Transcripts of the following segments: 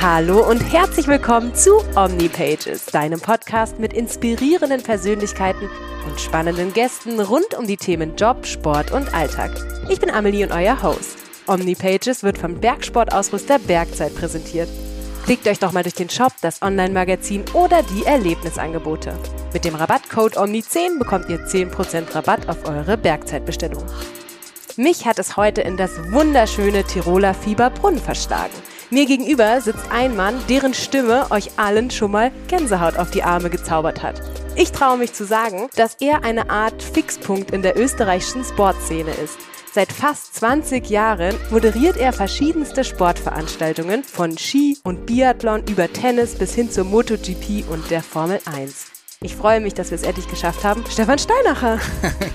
Hallo und herzlich willkommen zu OmniPages, deinem Podcast mit inspirierenden Persönlichkeiten und spannenden Gästen rund um die Themen Job, Sport und Alltag. Ich bin Amelie und euer Host. OmniPages wird vom Bergsportausrüster Bergzeit präsentiert. Klickt euch doch mal durch den Shop, das Online-Magazin oder die Erlebnisangebote. Mit dem Rabattcode OMNI10 bekommt ihr 10% Rabatt auf eure Bergzeitbestellung. Mich hat es heute in das wunderschöne Tiroler Fieberbrunn verschlagen. Mir gegenüber sitzt ein Mann, deren Stimme euch allen schon mal Gänsehaut auf die Arme gezaubert hat. Ich traue mich zu sagen, dass er eine Art Fixpunkt in der österreichischen Sportszene ist. Seit fast 20 Jahren moderiert er verschiedenste Sportveranstaltungen von Ski und Biathlon über Tennis bis hin zur MotoGP und der Formel 1. Ich freue mich, dass wir es endlich geschafft haben. Stefan Steinacher.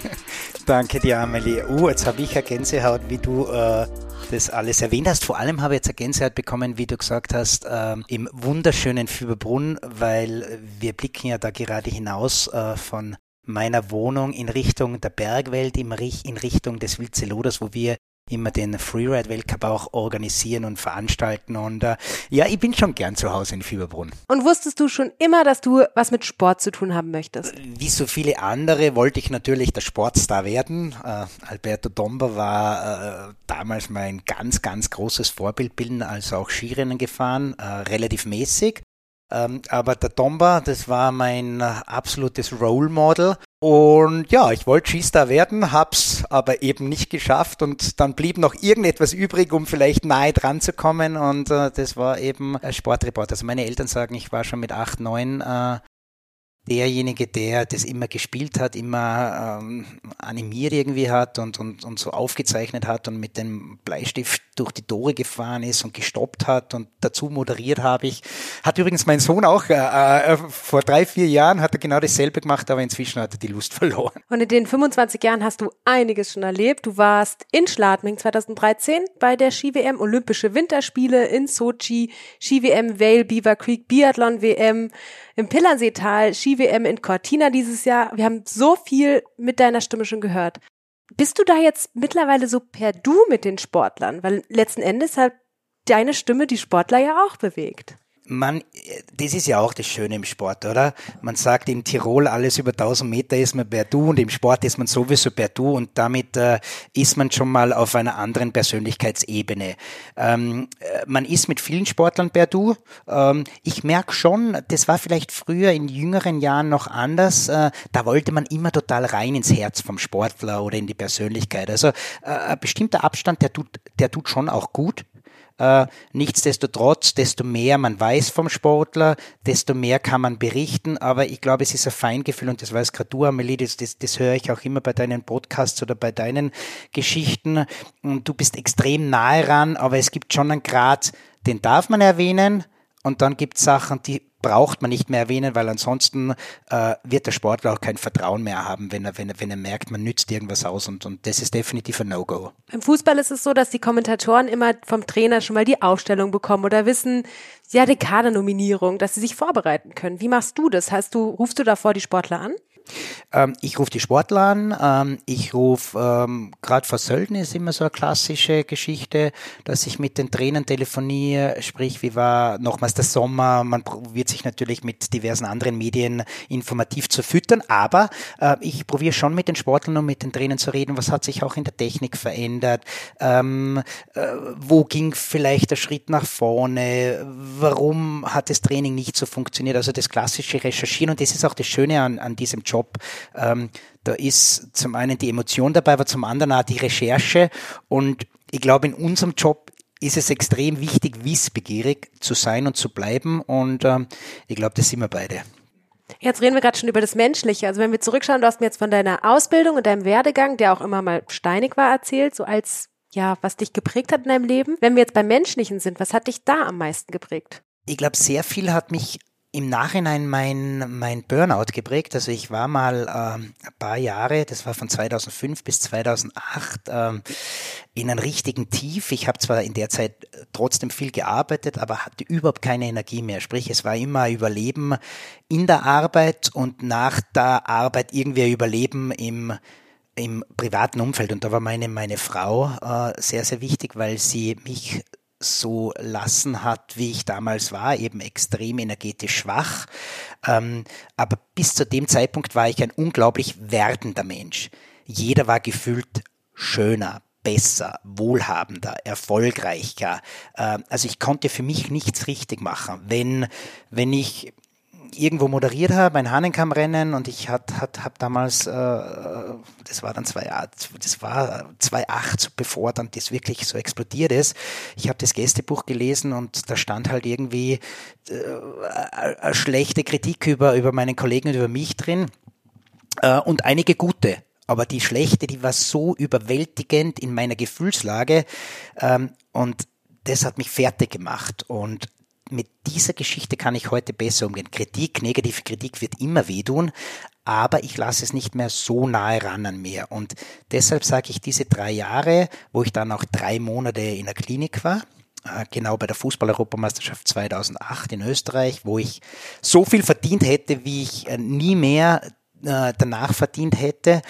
Danke dir, Amelie. Uh, jetzt habe ich eine Gänsehaut, wie du äh, das alles erwähnt hast. Vor allem habe ich jetzt eine Gänsehaut bekommen, wie du gesagt hast, äh, im wunderschönen Fieberbrunn, weil wir blicken ja da gerade hinaus äh, von meiner Wohnung in Richtung der Bergwelt, in Richtung des Wilzeloders, wo wir immer den Freeride-Weltcup auch organisieren und veranstalten. Und äh, ja, ich bin schon gern zu Hause in Fieberbrunn. Und wusstest du schon immer, dass du was mit Sport zu tun haben möchtest? Wie so viele andere wollte ich natürlich der Sportstar werden. Äh, Alberto Domba war äh, damals mein ganz, ganz großes Vorbildbilden, also auch Skirennen gefahren, äh, relativ mäßig. Ähm, aber der Domba, das war mein äh, absolutes Role Model. Und ja, ich wollte Skistar werden, hab's aber eben nicht geschafft und dann blieb noch irgendetwas übrig, um vielleicht nahe dran zu kommen und äh, das war eben Sportreport. Also meine Eltern sagen, ich war schon mit acht, neun äh, derjenige, der das immer gespielt hat, immer ähm, animiert irgendwie hat und, und, und so aufgezeichnet hat und mit dem Bleistift durch die Tore gefahren ist und gestoppt hat und dazu moderiert habe ich. Hat übrigens mein Sohn auch, äh, äh, vor drei, vier Jahren hat er genau dasselbe gemacht, aber inzwischen hat er die Lust verloren. Und in den 25 Jahren hast du einiges schon erlebt. Du warst in Schladming 2013 bei der Ski-WM, Olympische Winterspiele in Sochi, Ski-WM, Vale, Beaver Creek, Biathlon-WM, im Pillerseetal, Ski-WM in Cortina dieses Jahr. Wir haben so viel mit deiner Stimme schon gehört. Bist du da jetzt mittlerweile so per Du mit den Sportlern? Weil letzten Endes hat deine Stimme die Sportler ja auch bewegt man, das ist ja auch das Schöne im Sport, oder? Man sagt in Tirol, alles über 1000 Meter ist man per Du und im Sport ist man sowieso per Du und damit äh, ist man schon mal auf einer anderen Persönlichkeitsebene. Ähm, äh, man ist mit vielen Sportlern per Du. Ähm, ich merke schon, das war vielleicht früher in jüngeren Jahren noch anders. Äh, da wollte man immer total rein ins Herz vom Sportler oder in die Persönlichkeit. Also äh, ein bestimmter Abstand, der tut, der tut schon auch gut. Äh, nichtsdestotrotz, desto mehr man weiß vom Sportler, desto mehr kann man berichten. Aber ich glaube, es ist ein Feingefühl und das weiß gerade du, Amelie, das, das, das höre ich auch immer bei deinen Podcasts oder bei deinen Geschichten. Und du bist extrem nahe ran, aber es gibt schon einen Grad, den darf man erwähnen. Und dann gibt es Sachen, die braucht man nicht mehr erwähnen, weil ansonsten äh, wird der Sportler auch kein Vertrauen mehr haben, wenn er, wenn er, wenn er merkt, man nützt irgendwas aus und, und das ist definitiv ein No-Go. Im Fußball ist es so, dass die Kommentatoren immer vom Trainer schon mal die Aufstellung bekommen oder wissen, ja, die Kadernominierung, dass sie sich vorbereiten können. Wie machst du das? Heißt du, rufst du davor die Sportler an? Ähm, ich rufe die Sportler an. Ähm, ich rufe, ähm, gerade vor Sölden ist immer so eine klassische Geschichte, dass ich mit den Trainern telefoniere, sprich, wie war nochmals der Sommer. Man probiert sich natürlich mit diversen anderen Medien informativ zu füttern, aber äh, ich probiere schon mit den Sportlern und mit den Trainern zu reden, was hat sich auch in der Technik verändert, ähm, äh, wo ging vielleicht der Schritt nach vorne, warum hat das Training nicht so funktioniert, also das klassische Recherchieren und das ist auch das Schöne an, an diesem Job, Job. Ähm, da ist zum einen die Emotion dabei, aber zum anderen auch die Recherche. Und ich glaube, in unserem Job ist es extrem wichtig, wissbegierig zu sein und zu bleiben. Und ähm, ich glaube, das sind wir beide. Jetzt reden wir gerade schon über das Menschliche. Also wenn wir zurückschauen, du hast mir jetzt von deiner Ausbildung und deinem Werdegang, der auch immer mal steinig war, erzählt, so als ja, was dich geprägt hat in deinem Leben. Wenn wir jetzt beim Menschlichen sind, was hat dich da am meisten geprägt? Ich glaube, sehr viel hat mich im Nachhinein mein, mein Burnout geprägt. Also ich war mal ähm, ein paar Jahre, das war von 2005 bis 2008, ähm, in einem richtigen Tief. Ich habe zwar in der Zeit trotzdem viel gearbeitet, aber hatte überhaupt keine Energie mehr. Sprich, es war immer Überleben in der Arbeit und nach der Arbeit irgendwie Überleben im im privaten Umfeld. Und da war meine, meine Frau äh, sehr, sehr wichtig, weil sie mich so lassen hat, wie ich damals war, eben extrem energetisch schwach. Ähm, aber bis zu dem Zeitpunkt war ich ein unglaublich werdender Mensch. Jeder war gefühlt schöner, besser, wohlhabender, erfolgreicher. Äh, also ich konnte für mich nichts richtig machen. Wenn, wenn ich irgendwo moderiert habe, ein Hahnenkammrennen und ich hat, hat, habe damals, äh, das war dann zwei, das war 2008, bevor dann das wirklich so explodiert ist. Ich habe das Gästebuch gelesen und da stand halt irgendwie äh, schlechte Kritik über, über meinen Kollegen und über mich drin äh, und einige gute. Aber die schlechte, die war so überwältigend in meiner Gefühlslage ähm, und das hat mich fertig gemacht. Und mit dieser Geschichte kann ich heute besser umgehen. Kritik, negative Kritik wird immer wehtun, aber ich lasse es nicht mehr so nahe ran an mir. Und deshalb sage ich, diese drei Jahre, wo ich dann auch drei Monate in der Klinik war, äh, genau bei der Fußball-Europameisterschaft 2008 in Österreich, wo ich so viel verdient hätte, wie ich äh, nie mehr äh, danach verdient hätte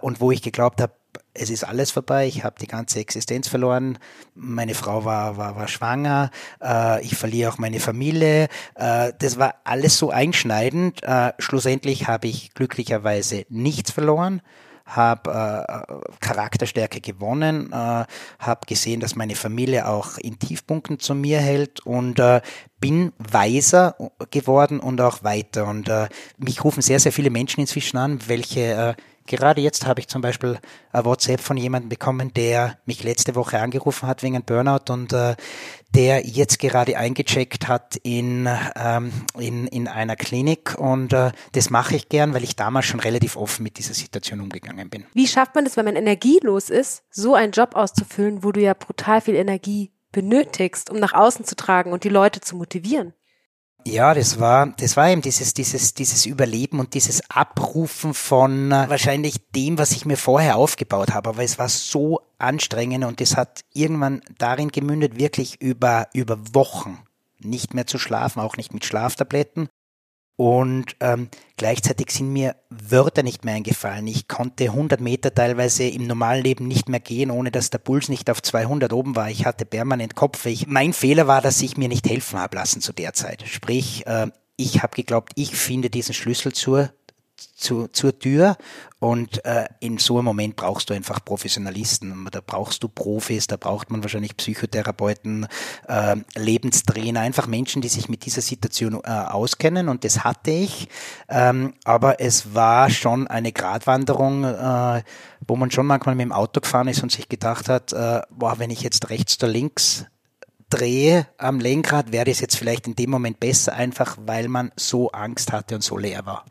und wo ich geglaubt habe, es ist alles vorbei, ich habe die ganze Existenz verloren, meine Frau war, war, war schwanger, äh, ich verliere auch meine Familie, äh, das war alles so einschneidend. Äh, schlussendlich habe ich glücklicherweise nichts verloren, habe äh, Charakterstärke gewonnen, äh, habe gesehen, dass meine Familie auch in Tiefpunkten zu mir hält und äh, bin weiser geworden und auch weiter. Und äh, mich rufen sehr, sehr viele Menschen inzwischen an, welche äh, Gerade jetzt habe ich zum Beispiel ein WhatsApp von jemandem bekommen, der mich letzte Woche angerufen hat wegen einem Burnout und äh, der jetzt gerade eingecheckt hat in, ähm, in, in einer Klinik. Und äh, das mache ich gern, weil ich damals schon relativ offen mit dieser Situation umgegangen bin. Wie schafft man es, wenn man energielos ist, so einen Job auszufüllen, wo du ja brutal viel Energie benötigst, um nach außen zu tragen und die Leute zu motivieren? Ja, das war, das war eben dieses, dieses, dieses Überleben und dieses Abrufen von äh, wahrscheinlich dem, was ich mir vorher aufgebaut habe. Aber es war so anstrengend und es hat irgendwann darin gemündet, wirklich über, über Wochen nicht mehr zu schlafen, auch nicht mit Schlaftabletten. Und ähm, gleichzeitig sind mir Wörter nicht mehr eingefallen. Ich konnte 100 Meter teilweise im normalen Leben nicht mehr gehen, ohne dass der Puls nicht auf 200 oben war. Ich hatte permanent Kopfweh. mein Fehler war, dass ich mir nicht helfen habe lassen zu der Zeit. Sprich, äh, ich habe geglaubt, ich finde diesen Schlüssel zur zu, zur Tür und äh, in so einem Moment brauchst du einfach Professionalisten. Da brauchst du Profis, da braucht man wahrscheinlich Psychotherapeuten, äh, Lebenstrainer, einfach Menschen, die sich mit dieser Situation äh, auskennen und das hatte ich. Ähm, aber es war schon eine Gratwanderung, äh, wo man schon manchmal mit dem Auto gefahren ist und sich gedacht hat, äh, boah, wenn ich jetzt rechts oder links drehe am Lenkrad, wäre das jetzt vielleicht in dem Moment besser, einfach weil man so Angst hatte und so leer war.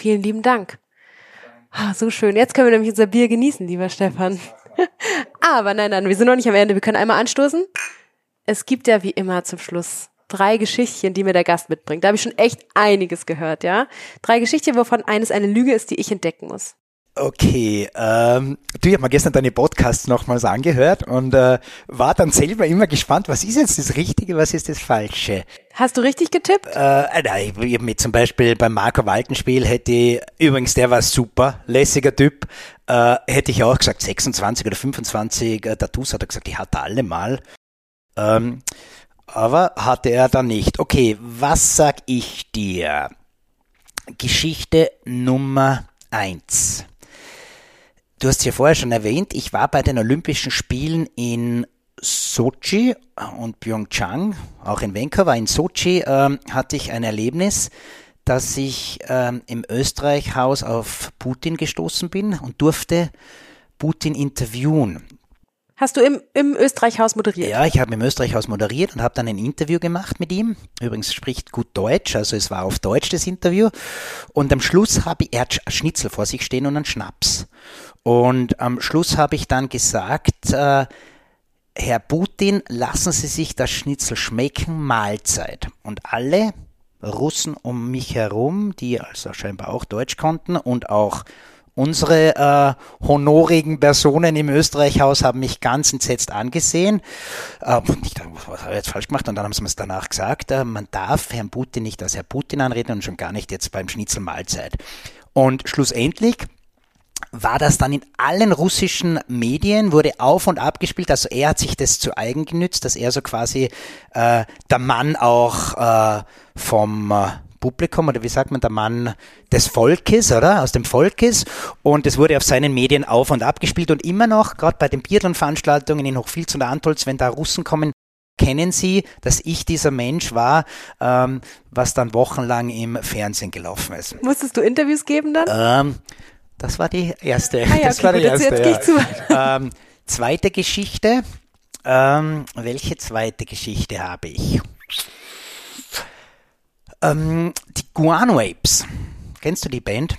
Vielen lieben Dank. Ah, so schön. Jetzt können wir nämlich unser Bier genießen, lieber Stefan. Aber nein, nein, wir sind noch nicht am Ende. Wir können einmal anstoßen. Es gibt ja wie immer zum Schluss drei Geschichtchen, die mir der Gast mitbringt. Da habe ich schon echt einiges gehört, ja. Drei Geschichtchen, wovon eines eine Lüge ist, die ich entdecken muss. Okay, ähm, du, ich habe mir gestern deine Podcasts nochmals angehört und äh, war dann selber immer gespannt, was ist jetzt das Richtige, was ist das Falsche. Hast du richtig getippt? Äh, nein, ich mit zum Beispiel beim Marco Waltenspiel hätte ich, übrigens der war super, lässiger Typ, äh, hätte ich auch gesagt 26 oder 25 äh, Tattoos, hat er gesagt, ich hatte alle mal. Ähm, aber hatte er dann nicht. Okay, was sag ich dir? Geschichte Nummer eins. Du hast es ja vorher schon erwähnt, ich war bei den Olympischen Spielen in Sochi und Pyeongchang, auch in Vancouver. In Sochi ähm, hatte ich ein Erlebnis, dass ich ähm, im Österreich-Haus auf Putin gestoßen bin und durfte Putin interviewen. Hast du im, im Österreich-Haus moderiert? Ja, ich habe im Österreich-Haus moderiert und habe dann ein Interview gemacht mit ihm. Übrigens spricht gut Deutsch, also es war auf Deutsch das Interview. Und am Schluss habe ich, er hat Schnitzel vor sich stehen und einen Schnaps. Und am Schluss habe ich dann gesagt, äh, Herr Putin, lassen Sie sich das Schnitzel schmecken, Mahlzeit. Und alle Russen um mich herum, die also scheinbar auch Deutsch konnten und auch Unsere äh, honorigen Personen im Österreichhaus haben mich ganz entsetzt angesehen. Äh, ich dachte, was habe ich jetzt falsch gemacht? Und dann haben sie mir es danach gesagt, äh, man darf Herrn Putin nicht als Herr Putin anreden und schon gar nicht jetzt beim Schnitzel Mahlzeit. Und schlussendlich war das dann in allen russischen Medien, wurde auf und ab gespielt. Also er hat sich das zu eigen genützt, dass er so quasi äh, der Mann auch äh, vom äh, Publikum oder wie sagt man, der Mann des Volkes, oder? Aus dem Volkes. Und es wurde auf seinen Medien auf und ab gespielt und immer noch, gerade bei den Biathlon-Veranstaltungen in Hochfilz und Antolz, wenn da Russen kommen, kennen Sie, dass ich dieser Mensch war, ähm, was dann wochenlang im Fernsehen gelaufen ist. Musstest du Interviews geben dann? Ähm, das war die erste. Ah ja, das okay, war die gut, erste. jetzt gehe ich zu. Ähm, zweite Geschichte. Ähm, welche zweite Geschichte habe ich? Ähm, die Guano Apes. Kennst du die Band?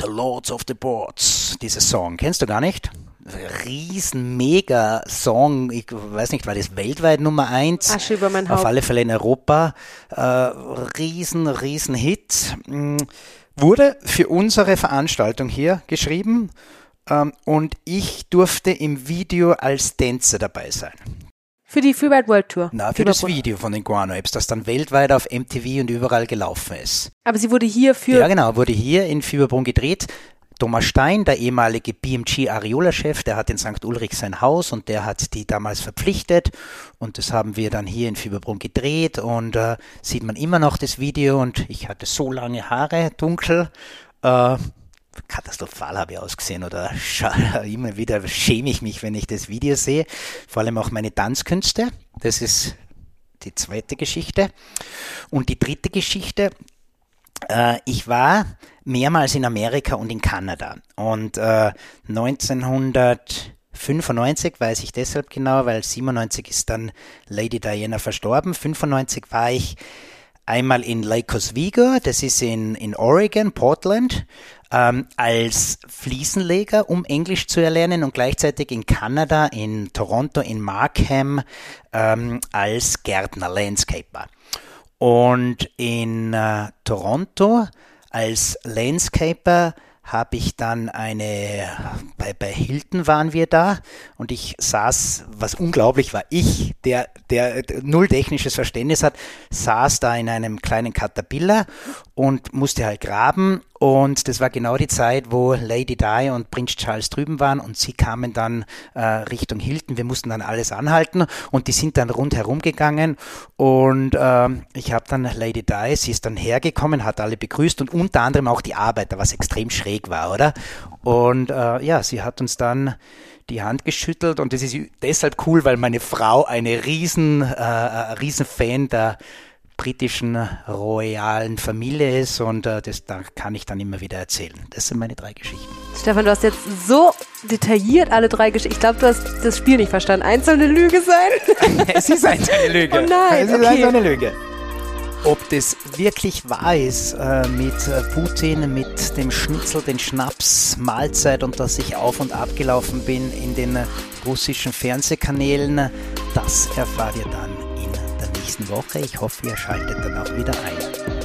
The Lords of the Boards. Dieser Song. Kennst du gar nicht? Riesen, mega Song. Ich weiß nicht, war das weltweit Nummer eins? Asche über mein Auf alle Fälle in Europa. Äh, riesen, riesen Hit. Wurde für unsere Veranstaltung hier geschrieben ähm, und ich durfte im Video als Tänzer dabei sein. Für die Freeride World Tour. Na, für das. Video von den Guano Apes, das dann weltweit auf MTV und überall gelaufen ist. Aber sie wurde hier für Ja, genau, wurde hier in Fieberbrunn gedreht. Thomas Stein, der ehemalige BMG Ariola-Chef, der hat in St. Ulrich sein Haus und der hat die damals verpflichtet. Und das haben wir dann hier in Fieberbrunn gedreht. Und äh, sieht man immer noch das Video. Und ich hatte so lange Haare, dunkel, äh, katastrophal habe ich ausgesehen. Oder immer wieder schäme ich mich, wenn ich das Video sehe, vor allem auch meine Tanzkünste, das ist die zweite Geschichte. Und die dritte Geschichte, ich war mehrmals in Amerika und in Kanada. Und äh, 1995 weiß ich deshalb genau, weil 97 ist dann Lady Diana verstorben. 95 war ich einmal in Lake Oswego, das ist in, in Oregon, Portland, ähm, als Fliesenleger, um Englisch zu erlernen und gleichzeitig in Kanada, in Toronto, in Markham ähm, als Gärtner, Landscaper. Und in äh, Toronto als Landscaper habe ich dann eine, bei, bei Hilton waren wir da und ich saß, was unglaublich war, ich, der, der null technisches Verständnis hat, saß da in einem kleinen Caterpillar und musste halt graben und das war genau die Zeit, wo Lady Di und Prinz Charles drüben waren und sie kamen dann äh, Richtung Hilton. Wir mussten dann alles anhalten und die sind dann rundherum gegangen und ähm, ich habe dann Lady Di, sie ist dann hergekommen, hat alle begrüßt und unter anderem auch die Arbeiter, was extrem schräg war, oder? Und äh, ja, sie hat uns dann die Hand geschüttelt und das ist deshalb cool, weil meine Frau eine riesen, äh, äh, riesen Fan der britischen royalen Familie ist und äh, das da kann ich dann immer wieder erzählen. Das sind meine drei Geschichten. Stefan, du hast jetzt so detailliert alle drei Geschichten. Ich glaube, du hast das Spiel nicht verstanden. Eins soll eine Lüge sein. es ist eine Lüge. Oh nein, es ist okay. eine Lüge. Ob das wirklich wahr ist äh, mit äh, Putin, mit dem Schnitzel, den Schnaps, Mahlzeit und dass ich auf und ab gelaufen bin in den äh, russischen Fernsehkanälen, das erfahrt ihr dann nächsten Woche. Ich hoffe, ihr schaltet dann auch wieder ein.